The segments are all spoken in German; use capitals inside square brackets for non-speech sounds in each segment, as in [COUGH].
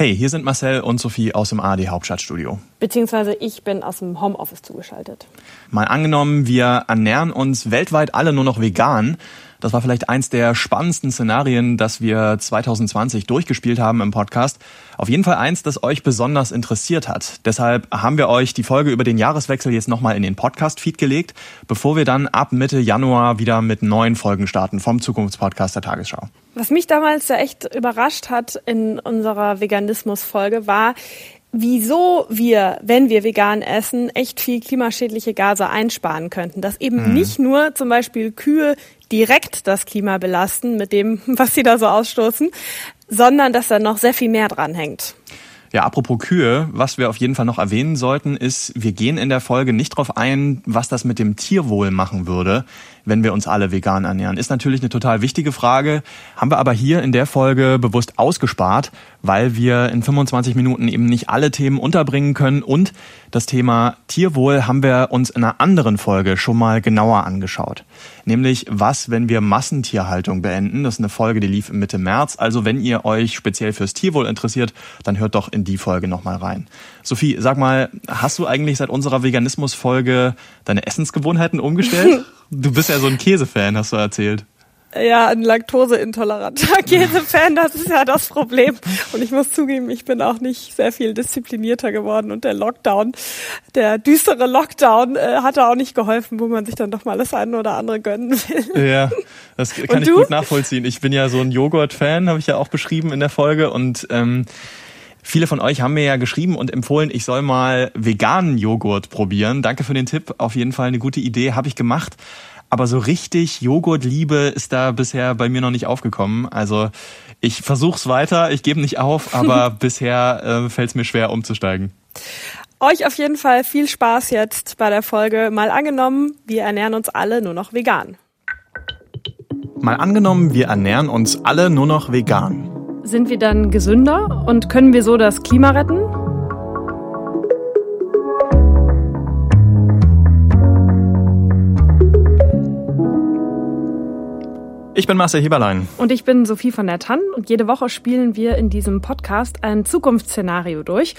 Hey, hier sind Marcel und Sophie aus dem ARD Hauptstadtstudio. Beziehungsweise ich bin aus dem Homeoffice zugeschaltet. Mal angenommen, wir ernähren uns weltweit alle nur noch vegan. Das war vielleicht eins der spannendsten Szenarien, das wir 2020 durchgespielt haben im Podcast. Auf jeden Fall eins, das euch besonders interessiert hat. Deshalb haben wir euch die Folge über den Jahreswechsel jetzt nochmal in den Podcast-Feed gelegt, bevor wir dann ab Mitte Januar wieder mit neuen Folgen starten vom Zukunftspodcast der Tagesschau. Was mich damals ja echt überrascht hat in unserer Veganismus-Folge war, wieso wir, wenn wir vegan essen, echt viel klimaschädliche Gase einsparen könnten. Dass eben mhm. nicht nur zum Beispiel Kühe direkt das Klima belasten mit dem, was sie da so ausstoßen, sondern dass da noch sehr viel mehr dran hängt. Ja, apropos Kühe, was wir auf jeden Fall noch erwähnen sollten, ist, wir gehen in der Folge nicht darauf ein, was das mit dem Tierwohl machen würde wenn wir uns alle vegan ernähren? Ist natürlich eine total wichtige Frage, haben wir aber hier in der Folge bewusst ausgespart, weil wir in 25 Minuten eben nicht alle Themen unterbringen können und das Thema Tierwohl haben wir uns in einer anderen Folge schon mal genauer angeschaut. Nämlich, was, wenn wir Massentierhaltung beenden? Das ist eine Folge, die lief Mitte März. Also, wenn ihr euch speziell fürs Tierwohl interessiert, dann hört doch in die Folge nochmal rein. Sophie, sag mal, hast du eigentlich seit unserer Veganismus-Folge deine Essensgewohnheiten umgestellt? [LAUGHS] Du bist ja so ein Käsefan, hast du erzählt. Ja, ein laktoseintoleranter [LAUGHS] Käsefan, das ist ja das Problem. Und ich muss zugeben, ich bin auch nicht sehr viel disziplinierter geworden und der Lockdown, der düstere Lockdown, äh, hat auch nicht geholfen, wo man sich dann doch mal das eine oder andere gönnen will. Ja, das [LAUGHS] kann und ich du? gut nachvollziehen. Ich bin ja so ein Joghurt-Fan, habe ich ja auch beschrieben in der Folge und ähm, Viele von euch haben mir ja geschrieben und empfohlen, ich soll mal veganen Joghurt probieren. Danke für den Tipp. Auf jeden Fall eine gute Idee, habe ich gemacht. Aber so richtig Joghurtliebe ist da bisher bei mir noch nicht aufgekommen. Also ich versuch's weiter, ich gebe nicht auf, [LAUGHS] aber bisher äh, fällt es mir schwer umzusteigen. Euch auf jeden Fall viel Spaß jetzt bei der Folge. Mal angenommen, wir ernähren uns alle nur noch vegan. Mal angenommen, wir ernähren uns alle nur noch vegan. Sind wir dann gesünder und können wir so das Klima retten? Ich bin Marcel Heberlein. Und ich bin Sophie von der Tann. Und jede Woche spielen wir in diesem Podcast ein Zukunftsszenario durch.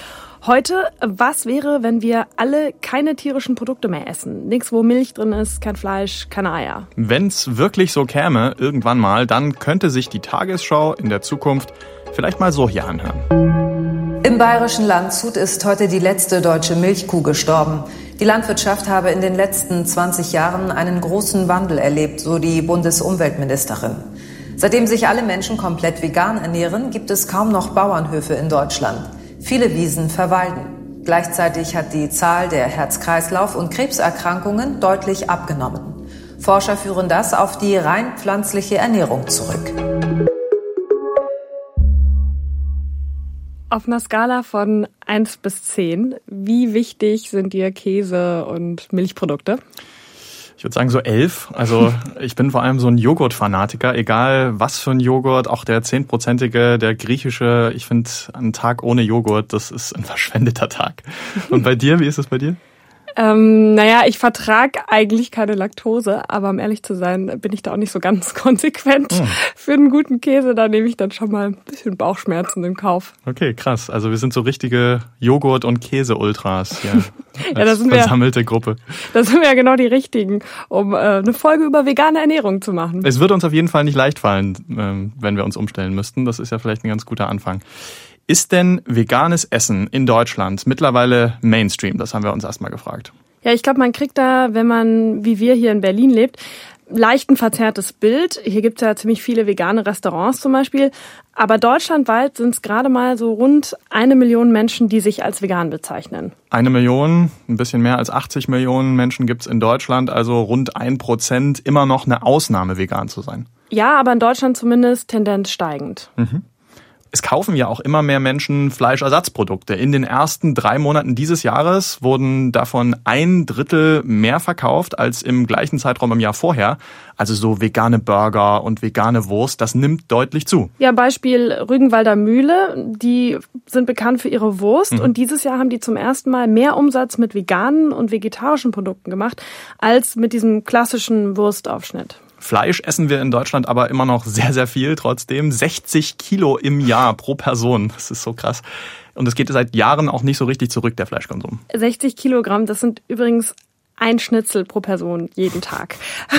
Heute, was wäre, wenn wir alle keine tierischen Produkte mehr essen? Nichts, wo Milch drin ist, kein Fleisch, keine Eier. Wenn's wirklich so käme, irgendwann mal, dann könnte sich die Tagesschau in der Zukunft vielleicht mal so hier anhören. Im bayerischen Landshut ist heute die letzte deutsche Milchkuh gestorben. Die Landwirtschaft habe in den letzten 20 Jahren einen großen Wandel erlebt, so die Bundesumweltministerin. Seitdem sich alle Menschen komplett vegan ernähren, gibt es kaum noch Bauernhöfe in Deutschland. Viele Wiesen verwalden. Gleichzeitig hat die Zahl der Herz-Kreislauf- und Krebserkrankungen deutlich abgenommen. Forscher führen das auf die rein pflanzliche Ernährung zurück. Auf einer Skala von 1 bis 10, wie wichtig sind dir Käse und Milchprodukte? Ich würde sagen so elf. Also ich bin vor allem so ein Joghurt-Fanatiker, egal was für ein Joghurt, auch der zehnprozentige, der griechische. Ich finde, ein Tag ohne Joghurt, das ist ein [LAUGHS] verschwendeter Tag. Und bei dir, wie ist es bei dir? Ähm, naja, ich vertrage eigentlich keine Laktose, aber um ehrlich zu sein, bin ich da auch nicht so ganz [LAUGHS] konsequent. Oh. Für einen guten Käse, da nehme ich dann schon mal ein bisschen Bauchschmerzen in Kauf. Okay, krass. Also wir sind so richtige Joghurt- und Käse-Ultras hier. [LAUGHS] ja, da sind versammelte wir, Gruppe. Da sind wir ja genau die richtigen, um äh, eine Folge über vegane Ernährung zu machen. Es wird uns auf jeden Fall nicht leicht fallen, äh, wenn wir uns umstellen müssten. Das ist ja vielleicht ein ganz guter Anfang. Ist denn veganes Essen in Deutschland mittlerweile Mainstream? Das haben wir uns erstmal gefragt. Ja, ich glaube, man kriegt da, wenn man wie wir hier in Berlin lebt, leicht ein verzerrtes Bild. Hier gibt es ja ziemlich viele vegane Restaurants zum Beispiel. Aber deutschlandweit sind es gerade mal so rund eine Million Menschen, die sich als vegan bezeichnen. Eine Million, ein bisschen mehr als 80 Millionen Menschen gibt es in Deutschland, also rund ein Prozent immer noch eine Ausnahme, vegan zu sein. Ja, aber in Deutschland zumindest Tendenz steigend. Mhm es kaufen ja auch immer mehr Menschen Fleischersatzprodukte. In den ersten drei Monaten dieses Jahres wurden davon ein Drittel mehr verkauft als im gleichen Zeitraum im Jahr vorher. Also so vegane Burger und vegane Wurst, das nimmt deutlich zu. Ja, Beispiel Rügenwalder Mühle, die sind bekannt für ihre Wurst mhm. und dieses Jahr haben die zum ersten Mal mehr Umsatz mit veganen und vegetarischen Produkten gemacht als mit diesem klassischen Wurstaufschnitt. Fleisch essen wir in Deutschland aber immer noch sehr, sehr viel trotzdem. 60 Kilo im Jahr pro Person. Das ist so krass. Und es geht seit Jahren auch nicht so richtig zurück, der Fleischkonsum. 60 Kilogramm, das sind übrigens ein Schnitzel pro Person jeden Tag.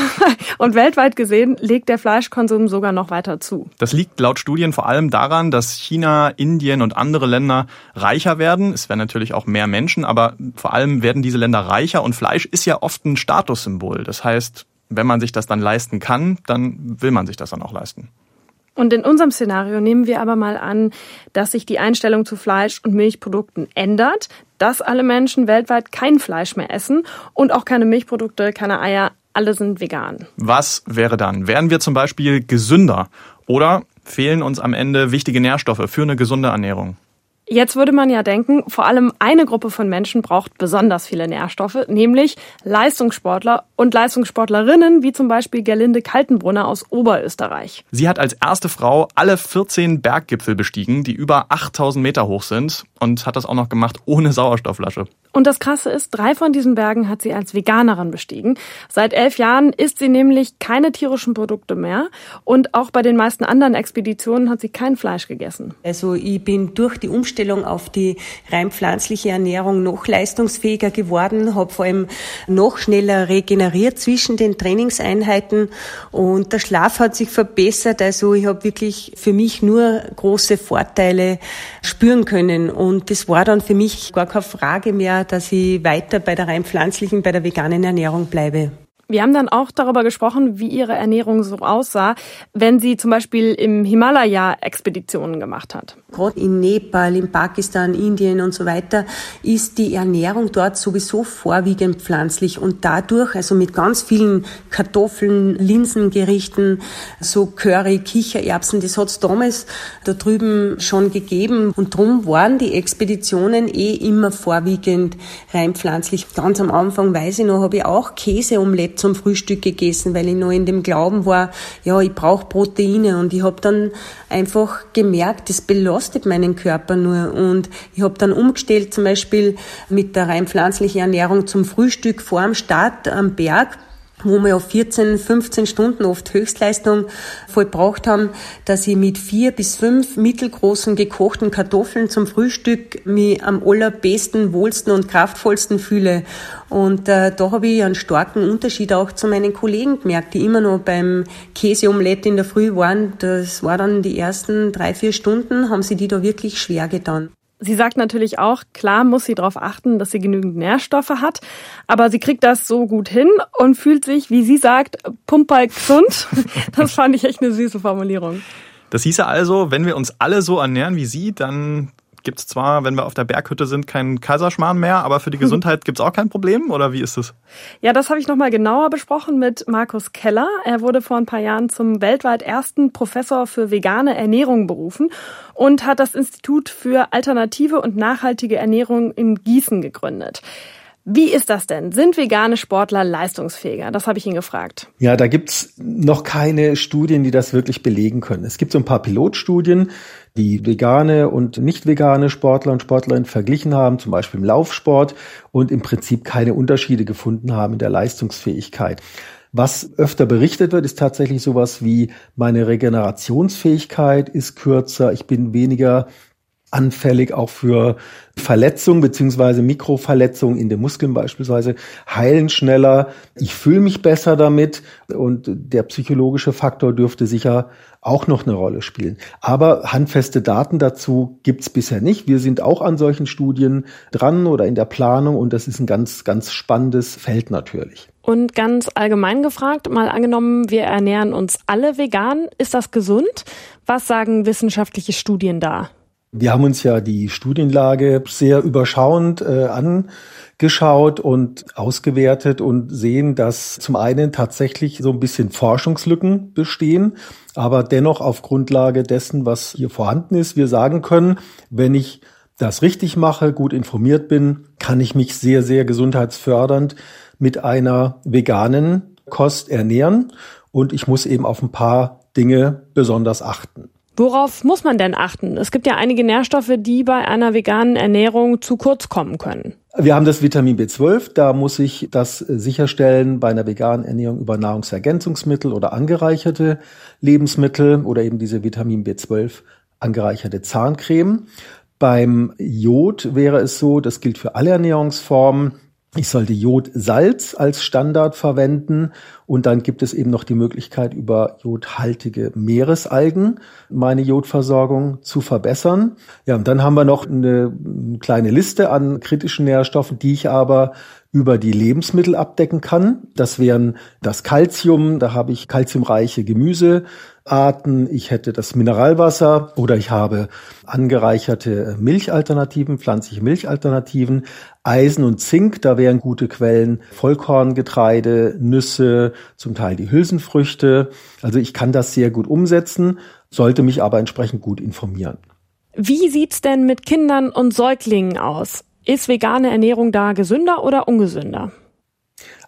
[LAUGHS] Und weltweit gesehen legt der Fleischkonsum sogar noch weiter zu. Das liegt laut Studien vor allem daran, dass China, Indien und andere Länder reicher werden. Es werden natürlich auch mehr Menschen, aber vor allem werden diese Länder reicher und Fleisch ist ja oft ein Statussymbol. Das heißt, wenn man sich das dann leisten kann, dann will man sich das dann auch leisten. Und in unserem Szenario nehmen wir aber mal an, dass sich die Einstellung zu Fleisch- und Milchprodukten ändert, dass alle Menschen weltweit kein Fleisch mehr essen und auch keine Milchprodukte, keine Eier, alle sind vegan. Was wäre dann? Wären wir zum Beispiel gesünder oder fehlen uns am Ende wichtige Nährstoffe für eine gesunde Ernährung? Jetzt würde man ja denken, vor allem eine Gruppe von Menschen braucht besonders viele Nährstoffe, nämlich Leistungssportler und Leistungssportlerinnen, wie zum Beispiel Gerlinde Kaltenbrunner aus Oberösterreich. Sie hat als erste Frau alle 14 Berggipfel bestiegen, die über 8000 Meter hoch sind und hat das auch noch gemacht ohne Sauerstoffflasche. Und das Krasse ist, drei von diesen Bergen hat sie als Veganerin bestiegen. Seit elf Jahren isst sie nämlich keine tierischen Produkte mehr und auch bei den meisten anderen Expeditionen hat sie kein Fleisch gegessen. Also ich bin durch die Umstellung auf die rein pflanzliche Ernährung noch leistungsfähiger geworden, habe vor allem noch schneller regeneriert zwischen den Trainingseinheiten und der Schlaf hat sich verbessert. Also ich habe wirklich für mich nur große Vorteile spüren können und das war dann für mich gar keine Frage mehr, dass ich weiter bei der rein pflanzlichen, bei der veganen Ernährung bleibe. Wir haben dann auch darüber gesprochen, wie ihre Ernährung so aussah, wenn sie zum Beispiel im Himalaya Expeditionen gemacht hat. Gerade in Nepal, in Pakistan, Indien und so weiter ist die Ernährung dort sowieso vorwiegend pflanzlich und dadurch, also mit ganz vielen Kartoffeln, Linsengerichten, so Curry, Kichererbsen, das hat es damals da drüben schon gegeben und drum waren die Expeditionen eh immer vorwiegend rein pflanzlich. Ganz am Anfang, weiß ich noch, habe ich auch Käseomelette zum Frühstück gegessen, weil ich noch in dem Glauben war, ja, ich brauche Proteine. Und ich habe dann einfach gemerkt, das belastet meinen Körper nur. Und ich habe dann umgestellt, zum Beispiel mit der rein pflanzlichen Ernährung zum Frühstück vor dem Start am Berg wo wir auf 14, 15 Stunden oft Höchstleistung vollbracht haben, dass ich mit vier bis fünf mittelgroßen gekochten Kartoffeln zum Frühstück mich am allerbesten, wohlsten und kraftvollsten fühle. Und äh, da habe ich einen starken Unterschied auch zu meinen Kollegen gemerkt, die immer noch beim Käseomelett in der Früh waren. Das war dann die ersten drei, vier Stunden, haben sie die da wirklich schwer getan. Sie sagt natürlich auch, klar muss sie darauf achten, dass sie genügend Nährstoffe hat, aber sie kriegt das so gut hin und fühlt sich, wie sie sagt, pumperl gesund. [LAUGHS] Das fand ich echt eine süße Formulierung. Das hieße also, wenn wir uns alle so ernähren wie sie, dann gibt es zwar, wenn wir auf der Berghütte sind, keinen Kaiserschmarrn mehr, aber für die Gesundheit gibt es auch kein Problem oder wie ist es? Ja, das habe ich nochmal genauer besprochen mit Markus Keller. Er wurde vor ein paar Jahren zum weltweit ersten Professor für vegane Ernährung berufen und hat das Institut für alternative und nachhaltige Ernährung in Gießen gegründet. Wie ist das denn? Sind vegane Sportler leistungsfähiger? Das habe ich ihn gefragt. Ja, da gibt's noch keine Studien, die das wirklich belegen können. Es gibt so ein paar Pilotstudien, die vegane und nicht vegane Sportler und Sportlerinnen verglichen haben, zum Beispiel im Laufsport, und im Prinzip keine Unterschiede gefunden haben in der Leistungsfähigkeit. Was öfter berichtet wird, ist tatsächlich sowas wie meine Regenerationsfähigkeit ist kürzer, ich bin weniger anfällig auch für Verletzungen beziehungsweise Mikroverletzungen in den Muskeln beispielsweise, heilen schneller. Ich fühle mich besser damit und der psychologische Faktor dürfte sicher auch noch eine Rolle spielen. Aber handfeste Daten dazu gibt's bisher nicht. Wir sind auch an solchen Studien dran oder in der Planung und das ist ein ganz, ganz spannendes Feld natürlich. Und ganz allgemein gefragt, mal angenommen, wir ernähren uns alle vegan, ist das gesund? Was sagen wissenschaftliche Studien da? Wir haben uns ja die Studienlage sehr überschauend äh, angeschaut und ausgewertet und sehen, dass zum einen tatsächlich so ein bisschen Forschungslücken bestehen, aber dennoch auf Grundlage dessen, was hier vorhanden ist, wir sagen können, wenn ich das richtig mache, gut informiert bin, kann ich mich sehr, sehr gesundheitsfördernd mit einer veganen Kost ernähren und ich muss eben auf ein paar Dinge besonders achten. Worauf muss man denn achten? Es gibt ja einige Nährstoffe, die bei einer veganen Ernährung zu kurz kommen können. Wir haben das Vitamin B12, da muss ich das sicherstellen bei einer veganen Ernährung über Nahrungsergänzungsmittel oder angereicherte Lebensmittel oder eben diese Vitamin B12 angereicherte Zahncreme. Beim Jod wäre es so, das gilt für alle Ernährungsformen, ich sollte Jodsalz als Standard verwenden und dann gibt es eben noch die Möglichkeit, über jodhaltige Meeresalgen meine Jodversorgung zu verbessern. Ja, und dann haben wir noch eine kleine Liste an kritischen Nährstoffen, die ich aber über die Lebensmittel abdecken kann. Das wären das Calcium, da habe ich calciumreiche Gemüsearten, ich hätte das Mineralwasser oder ich habe angereicherte Milchalternativen, pflanzliche Milchalternativen, Eisen und Zink, da wären gute Quellen Vollkorngetreide, Nüsse, zum Teil die Hülsenfrüchte. Also ich kann das sehr gut umsetzen, sollte mich aber entsprechend gut informieren. Wie sieht's denn mit Kindern und Säuglingen aus? Ist vegane Ernährung da gesünder oder ungesünder?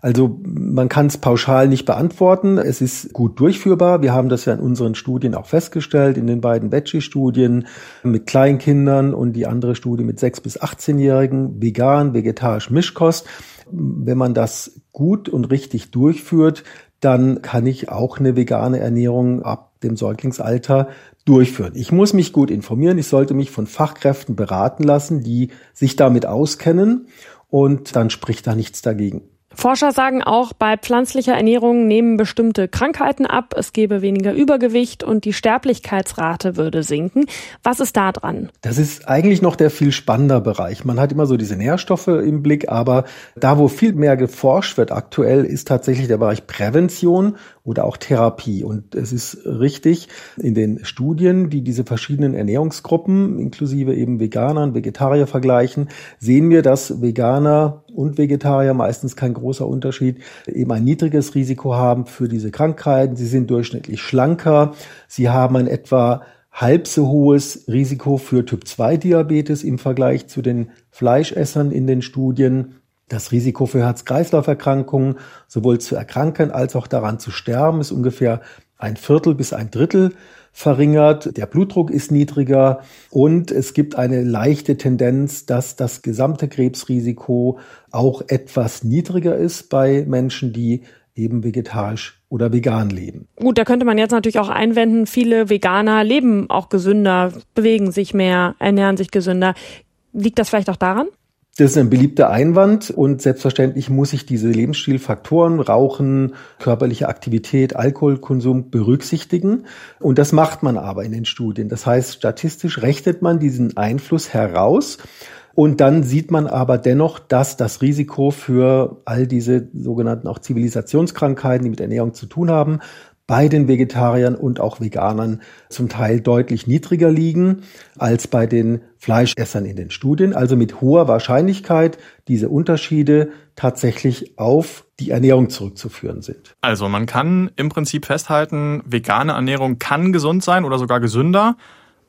Also man kann es pauschal nicht beantworten. Es ist gut durchführbar. Wir haben das ja in unseren Studien auch festgestellt, in den beiden Veggie-Studien mit Kleinkindern und die andere Studie mit 6- bis 18-Jährigen, vegan, vegetarisch, Mischkost. Wenn man das gut und richtig durchführt, dann kann ich auch eine vegane Ernährung ab dem Säuglingsalter durchführen. Ich muss mich gut informieren. Ich sollte mich von Fachkräften beraten lassen, die sich damit auskennen. Und dann spricht da nichts dagegen. Forscher sagen auch, bei pflanzlicher Ernährung nehmen bestimmte Krankheiten ab, es gebe weniger Übergewicht und die Sterblichkeitsrate würde sinken. Was ist da dran? Das ist eigentlich noch der viel spannender Bereich. Man hat immer so diese Nährstoffe im Blick, aber da, wo viel mehr geforscht wird aktuell, ist tatsächlich der Bereich Prävention oder auch Therapie. Und es ist richtig, in den Studien, die diese verschiedenen Ernährungsgruppen, inklusive eben Veganern, Vegetarier vergleichen, sehen wir, dass Veganer und Vegetarier meistens kein großer Unterschied, eben ein niedriges Risiko haben für diese Krankheiten. Sie sind durchschnittlich schlanker. Sie haben ein etwa halb so hohes Risiko für Typ-2-Diabetes im Vergleich zu den Fleischessern in den Studien. Das Risiko für Herz-Kreislauf-Erkrankungen, sowohl zu erkranken als auch daran zu sterben, ist ungefähr ein Viertel bis ein Drittel verringert. Der Blutdruck ist niedriger und es gibt eine leichte Tendenz, dass das gesamte Krebsrisiko auch etwas niedriger ist bei Menschen, die eben vegetarisch oder vegan leben. Gut, da könnte man jetzt natürlich auch einwenden, viele Veganer leben auch gesünder, bewegen sich mehr, ernähren sich gesünder. Liegt das vielleicht auch daran? Das ist ein beliebter Einwand und selbstverständlich muss ich diese Lebensstilfaktoren, Rauchen, körperliche Aktivität, Alkoholkonsum berücksichtigen. Und das macht man aber in den Studien. Das heißt, statistisch rechnet man diesen Einfluss heraus. Und dann sieht man aber dennoch, dass das Risiko für all diese sogenannten auch Zivilisationskrankheiten, die mit Ernährung zu tun haben, bei den Vegetariern und auch Veganern zum Teil deutlich niedriger liegen als bei den Fleischessern in den Studien. Also mit hoher Wahrscheinlichkeit diese Unterschiede tatsächlich auf die Ernährung zurückzuführen sind. Also man kann im Prinzip festhalten, vegane Ernährung kann gesund sein oder sogar gesünder.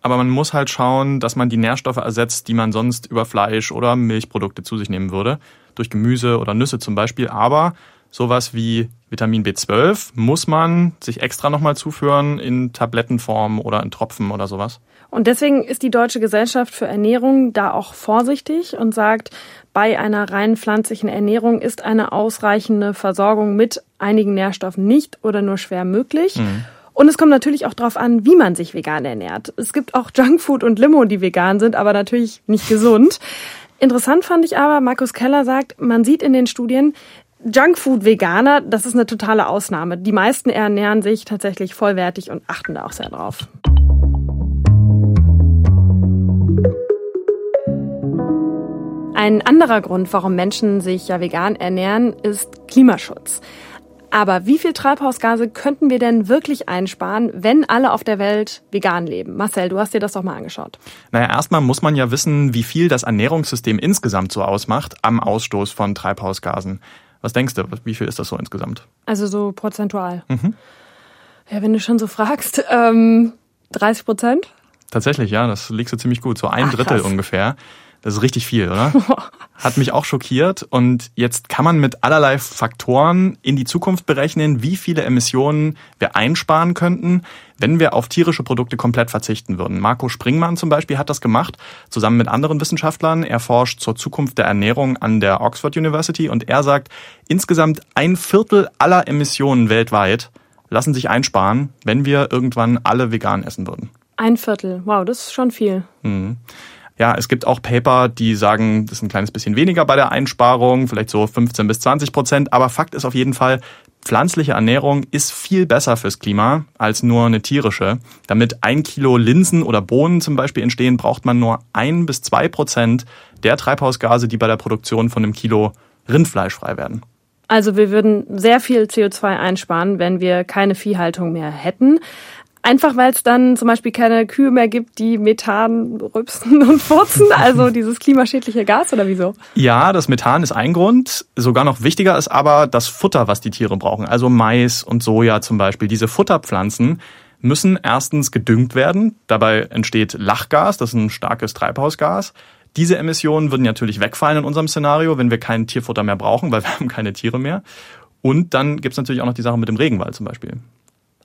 Aber man muss halt schauen, dass man die Nährstoffe ersetzt, die man sonst über Fleisch oder Milchprodukte zu sich nehmen würde. Durch Gemüse oder Nüsse zum Beispiel. Aber sowas wie Vitamin B12 muss man sich extra nochmal zuführen in Tablettenform oder in Tropfen oder sowas. Und deswegen ist die Deutsche Gesellschaft für Ernährung da auch vorsichtig und sagt, bei einer rein pflanzlichen Ernährung ist eine ausreichende Versorgung mit einigen Nährstoffen nicht oder nur schwer möglich. Mhm. Und es kommt natürlich auch darauf an, wie man sich vegan ernährt. Es gibt auch Junkfood und Limo, die vegan sind, aber natürlich nicht gesund. Interessant fand ich aber, Markus Keller sagt, man sieht in den Studien, Junkfood-Veganer, das ist eine totale Ausnahme. Die meisten ernähren sich tatsächlich vollwertig und achten da auch sehr drauf. Ein anderer Grund, warum Menschen sich ja vegan ernähren, ist Klimaschutz. Aber wie viel Treibhausgase könnten wir denn wirklich einsparen, wenn alle auf der Welt vegan leben? Marcel, du hast dir das doch mal angeschaut. Naja, erstmal muss man ja wissen, wie viel das Ernährungssystem insgesamt so ausmacht am Ausstoß von Treibhausgasen. Was denkst du, wie viel ist das so insgesamt? Also so prozentual. Mhm. Ja, wenn du schon so fragst, ähm, 30 Prozent? Tatsächlich, ja, das liegst du ziemlich gut, so ein Ach, Drittel krass. ungefähr. Das ist richtig viel, oder? [LAUGHS] Hat mich auch schockiert. Und jetzt kann man mit allerlei Faktoren in die Zukunft berechnen, wie viele Emissionen wir einsparen könnten, wenn wir auf tierische Produkte komplett verzichten würden. Marco Springmann zum Beispiel hat das gemacht, zusammen mit anderen Wissenschaftlern. Er forscht zur Zukunft der Ernährung an der Oxford University und er sagt, insgesamt ein Viertel aller Emissionen weltweit lassen sich einsparen, wenn wir irgendwann alle vegan essen würden. Ein Viertel, wow, das ist schon viel. Mhm. Ja, es gibt auch Paper, die sagen, das ist ein kleines bisschen weniger bei der Einsparung, vielleicht so 15 bis 20 Prozent. Aber Fakt ist auf jeden Fall, pflanzliche Ernährung ist viel besser fürs Klima als nur eine tierische. Damit ein Kilo Linsen oder Bohnen zum Beispiel entstehen, braucht man nur ein bis zwei Prozent der Treibhausgase, die bei der Produktion von einem Kilo Rindfleisch frei werden. Also wir würden sehr viel CO2 einsparen, wenn wir keine Viehhaltung mehr hätten. Einfach weil es dann zum Beispiel keine Kühe mehr gibt, die Methan rübsen und furzen, also [LAUGHS] dieses klimaschädliche Gas oder wieso? Ja, das Methan ist ein Grund. Sogar noch wichtiger ist aber das Futter, was die Tiere brauchen. Also Mais und Soja zum Beispiel. Diese Futterpflanzen müssen erstens gedüngt werden. Dabei entsteht Lachgas, das ist ein starkes Treibhausgas. Diese Emissionen würden natürlich wegfallen in unserem Szenario, wenn wir kein Tierfutter mehr brauchen, weil wir haben keine Tiere mehr. Und dann gibt's natürlich auch noch die Sache mit dem Regenwald zum Beispiel.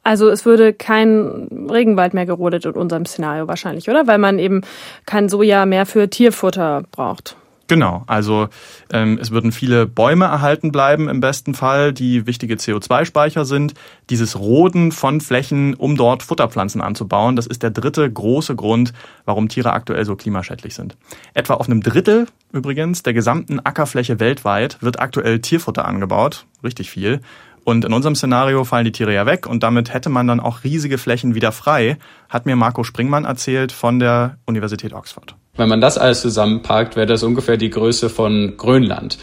Also es würde kein Regenwald mehr gerodet in unserem Szenario wahrscheinlich, oder? Weil man eben kein Soja mehr für Tierfutter braucht. Genau, also ähm, es würden viele Bäume erhalten bleiben im besten Fall, die wichtige CO2-Speicher sind. Dieses Roden von Flächen, um dort Futterpflanzen anzubauen, das ist der dritte große Grund, warum Tiere aktuell so klimaschädlich sind. Etwa auf einem Drittel übrigens der gesamten Ackerfläche weltweit wird aktuell Tierfutter angebaut, richtig viel. Und in unserem Szenario fallen die Tiere ja weg und damit hätte man dann auch riesige Flächen wieder frei, hat mir Marco Springmann erzählt von der Universität Oxford. Wenn man das alles zusammenpackt, wäre das ungefähr die Größe von Grönland.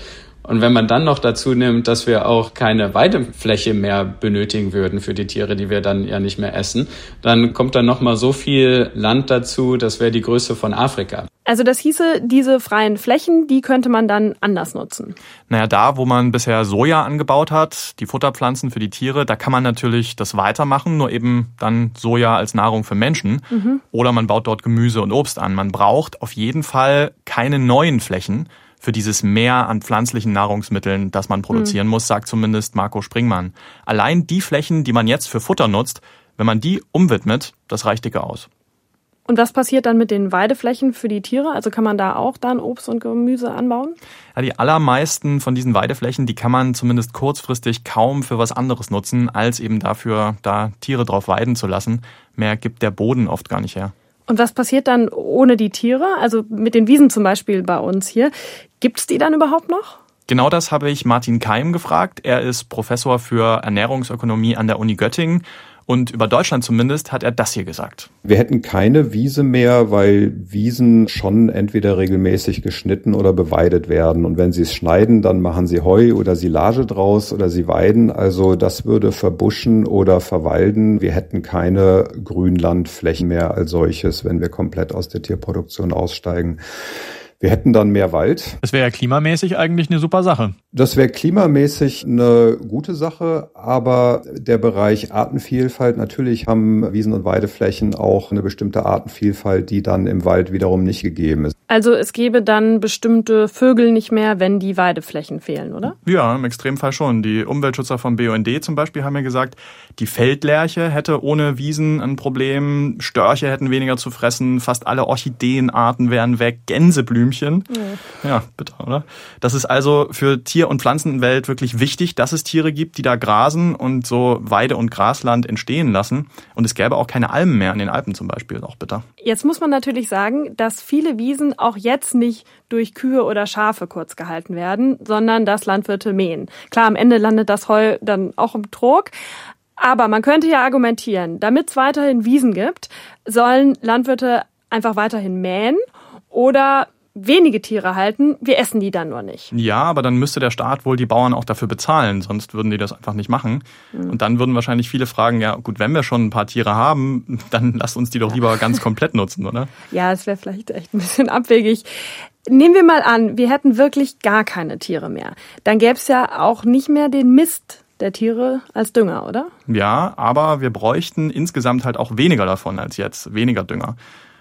Und wenn man dann noch dazu nimmt, dass wir auch keine Weidefläche mehr benötigen würden für die Tiere, die wir dann ja nicht mehr essen, dann kommt dann noch mal so viel Land dazu, das wäre die Größe von Afrika. Also das hieße, diese freien Flächen, die könnte man dann anders nutzen. Naja, da, wo man bisher Soja angebaut hat, die Futterpflanzen für die Tiere, da kann man natürlich das weitermachen, nur eben dann Soja als Nahrung für Menschen. Mhm. Oder man baut dort Gemüse und Obst an. Man braucht auf jeden Fall keine neuen Flächen für dieses Mehr an pflanzlichen Nahrungsmitteln, das man produzieren mhm. muss, sagt zumindest Marco Springmann. Allein die Flächen, die man jetzt für Futter nutzt, wenn man die umwidmet, das reicht dicke aus. Und was passiert dann mit den Weideflächen für die Tiere? Also kann man da auch dann Obst und Gemüse anbauen? Ja, die allermeisten von diesen Weideflächen, die kann man zumindest kurzfristig kaum für was anderes nutzen, als eben dafür, da Tiere drauf weiden zu lassen. Mehr gibt der Boden oft gar nicht her. Und was passiert dann ohne die Tiere? Also mit den Wiesen zum Beispiel bei uns hier. Gibt es die dann überhaupt noch? Genau das habe ich Martin Keim gefragt. Er ist Professor für Ernährungsökonomie an der Uni Göttingen und über Deutschland zumindest hat er das hier gesagt. Wir hätten keine Wiese mehr, weil Wiesen schon entweder regelmäßig geschnitten oder beweidet werden. Und wenn sie es schneiden, dann machen sie Heu oder Silage draus oder sie weiden. Also das würde verbuschen oder verwalden. Wir hätten keine Grünlandflächen mehr als solches, wenn wir komplett aus der Tierproduktion aussteigen. Wir hätten dann mehr Wald. Das wäre ja klimamäßig eigentlich eine super Sache. Das wäre klimamäßig eine gute Sache, aber der Bereich Artenvielfalt, natürlich haben Wiesen- und Weideflächen auch eine bestimmte Artenvielfalt, die dann im Wald wiederum nicht gegeben ist. Also es gäbe dann bestimmte Vögel nicht mehr, wenn die Weideflächen fehlen, oder? Ja, im Extremfall schon. Die Umweltschützer vom BUND zum Beispiel haben ja gesagt, die Feldlerche hätte ohne Wiesen ein Problem, Störche hätten weniger zu fressen, fast alle Orchideenarten wären weg, Gänseblümchen. Ja, ja bitte, oder? Das ist also für Tier- und Pflanzenwelt wirklich wichtig, dass es Tiere gibt, die da grasen und so Weide- und Grasland entstehen lassen. Und es gäbe auch keine Almen mehr in den Alpen zum Beispiel, auch bitter. Jetzt muss man natürlich sagen, dass viele Wiesen auch jetzt nicht durch Kühe oder Schafe kurz gehalten werden, sondern dass Landwirte mähen. Klar, am Ende landet das Heu dann auch im Trog. Aber man könnte ja argumentieren, damit es weiterhin Wiesen gibt, sollen Landwirte einfach weiterhin mähen oder wenige Tiere halten, wir essen die dann nur nicht. Ja, aber dann müsste der Staat wohl die Bauern auch dafür bezahlen, sonst würden die das einfach nicht machen. Mhm. Und dann würden wahrscheinlich viele fragen, ja gut, wenn wir schon ein paar Tiere haben, [LAUGHS] dann lasst uns die doch lieber ganz komplett nutzen, oder? Ja, es wäre vielleicht echt ein bisschen abwegig. Nehmen wir mal an, wir hätten wirklich gar keine Tiere mehr. Dann gäbe es ja auch nicht mehr den Mist der Tiere als Dünger, oder? Ja, aber wir bräuchten insgesamt halt auch weniger davon als jetzt, weniger Dünger.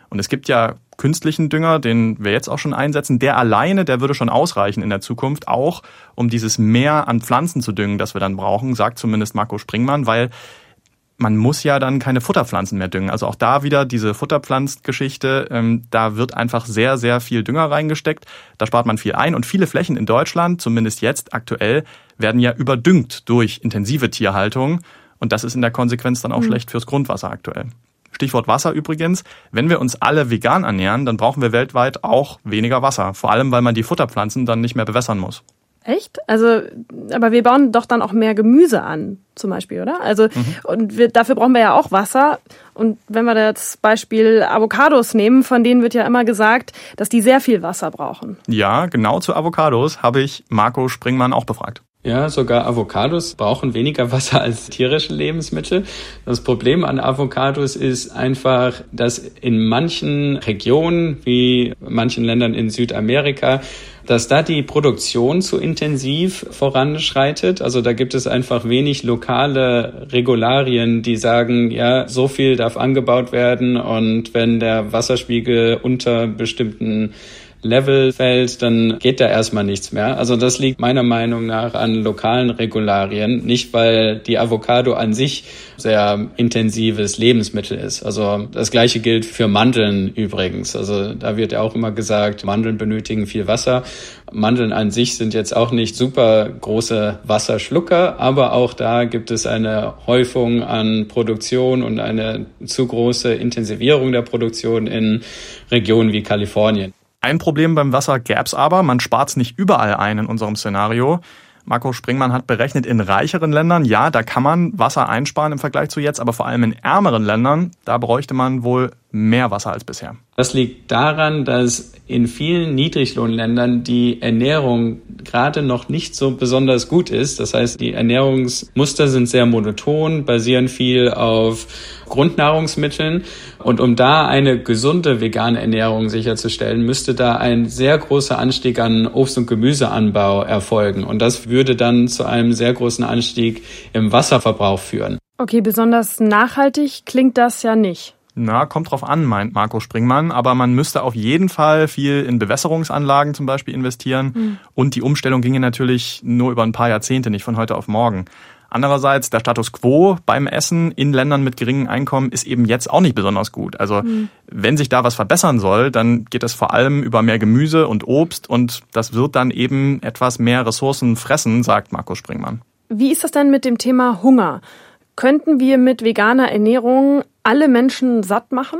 Und es gibt ja künstlichen Dünger, den wir jetzt auch schon einsetzen, der alleine, der würde schon ausreichen in der Zukunft, auch um dieses Mehr an Pflanzen zu düngen, das wir dann brauchen, sagt zumindest Marco Springmann, weil man muss ja dann keine Futterpflanzen mehr düngen. Also auch da wieder diese Futterpflanzgeschichte, ähm, da wird einfach sehr, sehr viel Dünger reingesteckt. Da spart man viel ein und viele Flächen in Deutschland, zumindest jetzt aktuell, werden ja überdüngt durch intensive Tierhaltung. Und das ist in der Konsequenz dann auch mhm. schlecht fürs Grundwasser aktuell. Stichwort Wasser übrigens. Wenn wir uns alle vegan ernähren, dann brauchen wir weltweit auch weniger Wasser. Vor allem, weil man die Futterpflanzen dann nicht mehr bewässern muss. Echt? Also, aber wir bauen doch dann auch mehr Gemüse an, zum Beispiel, oder? Also, mhm. und wir, dafür brauchen wir ja auch Wasser. Und wenn wir das Beispiel Avocados nehmen, von denen wird ja immer gesagt, dass die sehr viel Wasser brauchen. Ja, genau zu Avocados habe ich Marco Springmann auch befragt. Ja, sogar Avocados brauchen weniger Wasser als tierische Lebensmittel. Das Problem an Avocados ist einfach, dass in manchen Regionen, wie manchen Ländern in Südamerika, dass da die Produktion zu intensiv voranschreitet. Also da gibt es einfach wenig lokale Regularien, die sagen, ja, so viel darf angebaut werden und wenn der Wasserspiegel unter bestimmten Level fällt, dann geht da erstmal nichts mehr. Also das liegt meiner Meinung nach an lokalen Regularien, nicht weil die Avocado an sich sehr intensives Lebensmittel ist. Also das gleiche gilt für Mandeln übrigens. Also da wird ja auch immer gesagt, Mandeln benötigen viel Wasser. Mandeln an sich sind jetzt auch nicht super große Wasserschlucker, aber auch da gibt es eine Häufung an Produktion und eine zu große Intensivierung der Produktion in Regionen wie Kalifornien. Ein Problem beim Wasser gäbe es aber, man spart es nicht überall ein in unserem Szenario. Marco Springmann hat berechnet, in reicheren Ländern, ja, da kann man Wasser einsparen im Vergleich zu jetzt, aber vor allem in ärmeren Ländern, da bräuchte man wohl mehr Wasser als bisher. Das liegt daran, dass in vielen Niedriglohnländern die Ernährung gerade noch nicht so besonders gut ist. Das heißt, die Ernährungsmuster sind sehr monoton, basieren viel auf Grundnahrungsmitteln. Und um da eine gesunde vegane Ernährung sicherzustellen, müsste da ein sehr großer Anstieg an Obst- und Gemüseanbau erfolgen. Und das würde dann zu einem sehr großen Anstieg im Wasserverbrauch führen. Okay, besonders nachhaltig klingt das ja nicht. Na, kommt drauf an, meint Marco Springmann, aber man müsste auf jeden Fall viel in Bewässerungsanlagen zum Beispiel investieren. Mhm. Und die Umstellung ginge natürlich nur über ein paar Jahrzehnte, nicht von heute auf morgen. Andererseits, der Status quo beim Essen in Ländern mit geringem Einkommen ist eben jetzt auch nicht besonders gut. Also mhm. wenn sich da was verbessern soll, dann geht es vor allem über mehr Gemüse und Obst und das wird dann eben etwas mehr Ressourcen fressen, sagt Marco Springmann. Wie ist das denn mit dem Thema Hunger? Könnten wir mit veganer Ernährung alle Menschen satt machen?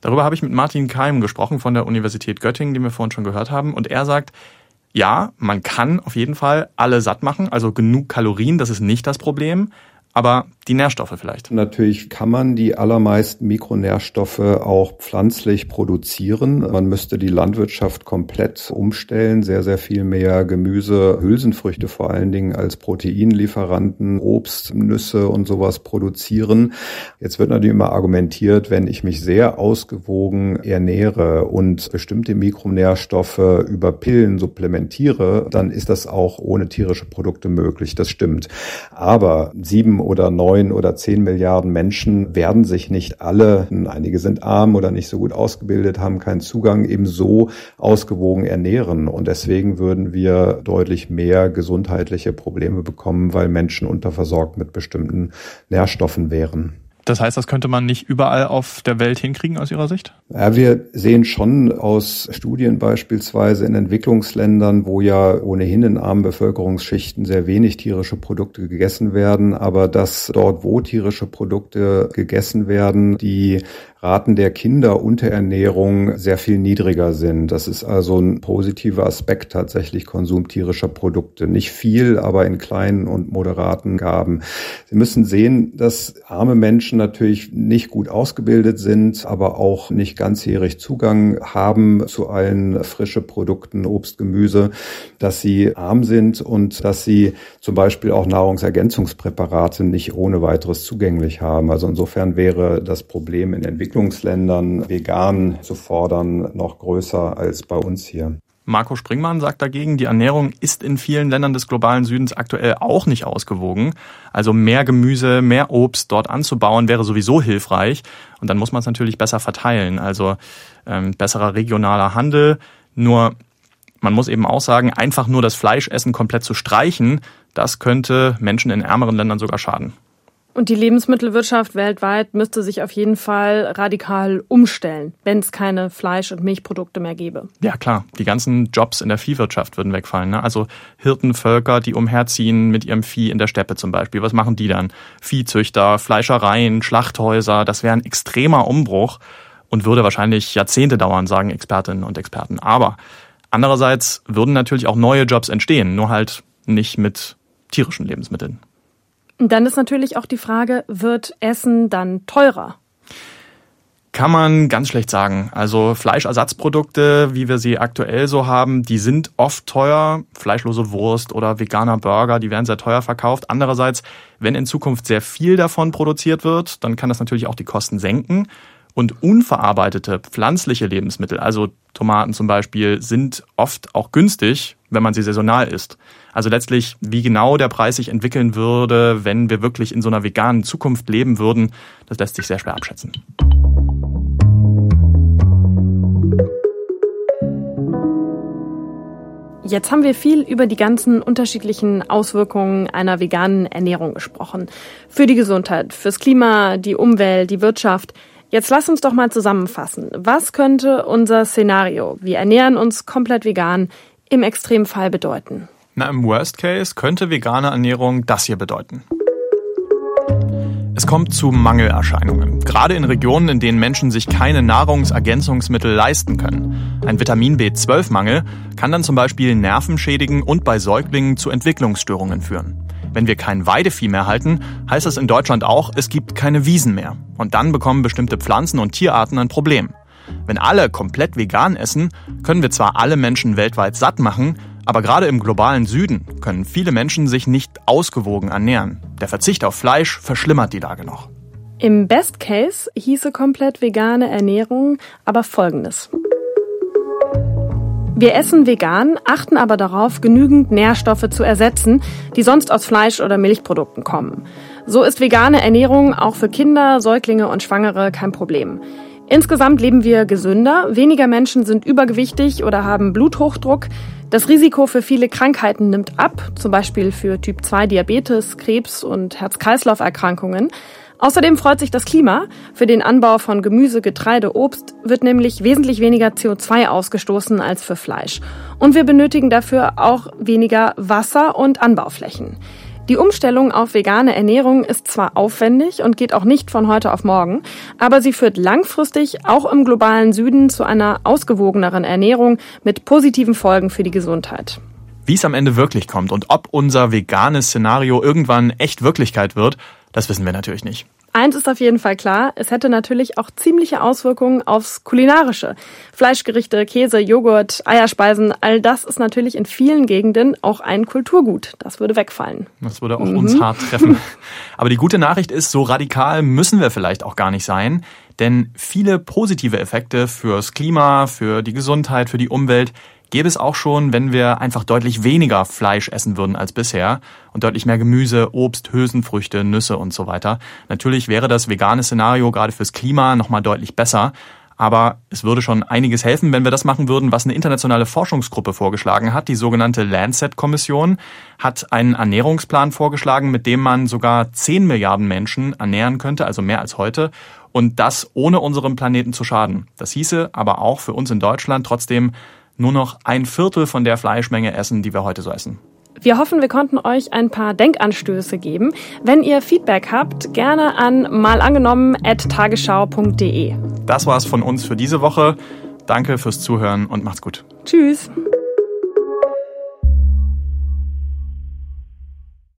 Darüber habe ich mit Martin Keim gesprochen von der Universität Göttingen, den wir vorhin schon gehört haben. Und er sagt, ja, man kann auf jeden Fall alle satt machen, also genug Kalorien, das ist nicht das Problem aber die Nährstoffe vielleicht. Natürlich kann man die allermeisten Mikronährstoffe auch pflanzlich produzieren. Man müsste die Landwirtschaft komplett umstellen, sehr, sehr viel mehr Gemüse, Hülsenfrüchte vor allen Dingen als Proteinlieferanten, Obst, Nüsse und sowas produzieren. Jetzt wird natürlich immer argumentiert, wenn ich mich sehr ausgewogen ernähre und bestimmte Mikronährstoffe über Pillen supplementiere, dann ist das auch ohne tierische Produkte möglich. Das stimmt. Aber sieben oder neun oder zehn Milliarden Menschen werden sich nicht alle, einige sind arm oder nicht so gut ausgebildet, haben keinen Zugang, eben so ausgewogen ernähren. Und deswegen würden wir deutlich mehr gesundheitliche Probleme bekommen, weil Menschen unterversorgt mit bestimmten Nährstoffen wären. Das heißt, das könnte man nicht überall auf der Welt hinkriegen aus Ihrer Sicht? Ja, wir sehen schon aus Studien beispielsweise in Entwicklungsländern, wo ja ohnehin in armen Bevölkerungsschichten sehr wenig tierische Produkte gegessen werden, aber dass dort, wo tierische Produkte gegessen werden, die Raten der Kinderunterernährung sehr viel niedriger sind. Das ist also ein positiver Aspekt tatsächlich Konsum tierischer Produkte. Nicht viel, aber in kleinen und moderaten Gaben. Sie müssen sehen, dass arme Menschen natürlich nicht gut ausgebildet sind, aber auch nicht ganzjährig Zugang haben zu allen frische Produkten, Obst, Gemüse, dass sie arm sind und dass sie zum Beispiel auch Nahrungsergänzungspräparate nicht ohne weiteres zugänglich haben. Also insofern wäre das Problem in Entwicklung Entwicklungsländern vegan zu fordern noch größer als bei uns hier. Marco Springmann sagt dagegen, die Ernährung ist in vielen Ländern des globalen Südens aktuell auch nicht ausgewogen. Also mehr Gemüse, mehr Obst dort anzubauen wäre sowieso hilfreich. Und dann muss man es natürlich besser verteilen. Also ähm, besserer regionaler Handel. Nur man muss eben auch sagen, einfach nur das Fleischessen komplett zu streichen, das könnte Menschen in ärmeren Ländern sogar schaden. Und die Lebensmittelwirtschaft weltweit müsste sich auf jeden Fall radikal umstellen, wenn es keine Fleisch- und Milchprodukte mehr gäbe. Ja klar, die ganzen Jobs in der Viehwirtschaft würden wegfallen. Ne? Also Hirtenvölker, die umherziehen mit ihrem Vieh in der Steppe zum Beispiel. Was machen die dann? Viehzüchter, Fleischereien, Schlachthäuser, das wäre ein extremer Umbruch und würde wahrscheinlich Jahrzehnte dauern, sagen Expertinnen und Experten. Aber andererseits würden natürlich auch neue Jobs entstehen, nur halt nicht mit tierischen Lebensmitteln. Dann ist natürlich auch die Frage, wird Essen dann teurer? Kann man ganz schlecht sagen. Also Fleischersatzprodukte, wie wir sie aktuell so haben, die sind oft teuer. Fleischlose Wurst oder veganer Burger, die werden sehr teuer verkauft. Andererseits, wenn in Zukunft sehr viel davon produziert wird, dann kann das natürlich auch die Kosten senken. Und unverarbeitete pflanzliche Lebensmittel, also Tomaten zum Beispiel, sind oft auch günstig, wenn man sie saisonal isst. Also letztlich, wie genau der Preis sich entwickeln würde, wenn wir wirklich in so einer veganen Zukunft leben würden, das lässt sich sehr schwer abschätzen. Jetzt haben wir viel über die ganzen unterschiedlichen Auswirkungen einer veganen Ernährung gesprochen. Für die Gesundheit, fürs Klima, die Umwelt, die Wirtschaft. Jetzt lass uns doch mal zusammenfassen. Was könnte unser Szenario, wir ernähren uns komplett vegan, im Extremfall bedeuten? Na, im Worst Case könnte vegane Ernährung das hier bedeuten. Es kommt zu Mangelerscheinungen, gerade in Regionen, in denen Menschen sich keine Nahrungsergänzungsmittel leisten können. Ein Vitamin B12-Mangel kann dann zum Beispiel Nerven schädigen und bei Säuglingen zu Entwicklungsstörungen führen. Wenn wir kein Weidevieh mehr halten, heißt das in Deutschland auch, es gibt keine Wiesen mehr. Und dann bekommen bestimmte Pflanzen und Tierarten ein Problem. Wenn alle komplett vegan essen, können wir zwar alle Menschen weltweit satt machen, aber gerade im globalen Süden können viele Menschen sich nicht ausgewogen ernähren. Der Verzicht auf Fleisch verschlimmert die Lage noch. Im Best Case hieße komplett vegane Ernährung aber folgendes. Wir essen vegan, achten aber darauf, genügend Nährstoffe zu ersetzen, die sonst aus Fleisch- oder Milchprodukten kommen. So ist vegane Ernährung auch für Kinder, Säuglinge und Schwangere kein Problem. Insgesamt leben wir gesünder, weniger Menschen sind übergewichtig oder haben Bluthochdruck, das Risiko für viele Krankheiten nimmt ab, zum Beispiel für Typ 2 Diabetes, Krebs und Herz-Kreislauf-Erkrankungen. Außerdem freut sich das Klima. Für den Anbau von Gemüse, Getreide, Obst wird nämlich wesentlich weniger CO2 ausgestoßen als für Fleisch. Und wir benötigen dafür auch weniger Wasser und Anbauflächen. Die Umstellung auf vegane Ernährung ist zwar aufwendig und geht auch nicht von heute auf morgen, aber sie führt langfristig auch im globalen Süden zu einer ausgewogeneren Ernährung mit positiven Folgen für die Gesundheit. Wie es am Ende wirklich kommt und ob unser veganes Szenario irgendwann echt Wirklichkeit wird, das wissen wir natürlich nicht. Eins ist auf jeden Fall klar, es hätte natürlich auch ziemliche Auswirkungen aufs Kulinarische. Fleischgerichte, Käse, Joghurt, Eierspeisen, all das ist natürlich in vielen Gegenden auch ein Kulturgut. Das würde wegfallen. Das würde auch mhm. uns hart [LAUGHS] treffen. Aber die gute Nachricht ist, so radikal müssen wir vielleicht auch gar nicht sein, denn viele positive Effekte fürs Klima, für die Gesundheit, für die Umwelt gäbe es auch schon, wenn wir einfach deutlich weniger Fleisch essen würden als bisher und deutlich mehr Gemüse, Obst, Hülsenfrüchte, Nüsse und so weiter. Natürlich wäre das vegane Szenario gerade fürs Klima nochmal deutlich besser. Aber es würde schon einiges helfen, wenn wir das machen würden, was eine internationale Forschungsgruppe vorgeschlagen hat. Die sogenannte Lancet-Kommission hat einen Ernährungsplan vorgeschlagen, mit dem man sogar 10 Milliarden Menschen ernähren könnte, also mehr als heute. Und das ohne unserem Planeten zu schaden. Das hieße aber auch für uns in Deutschland trotzdem nur noch ein Viertel von der Fleischmenge essen, die wir heute so essen. Wir hoffen, wir konnten euch ein paar Denkanstöße geben. Wenn ihr Feedback habt, gerne an malangenommen.tagesschau.de. Das war's von uns für diese Woche. Danke fürs Zuhören und macht's gut. Tschüss.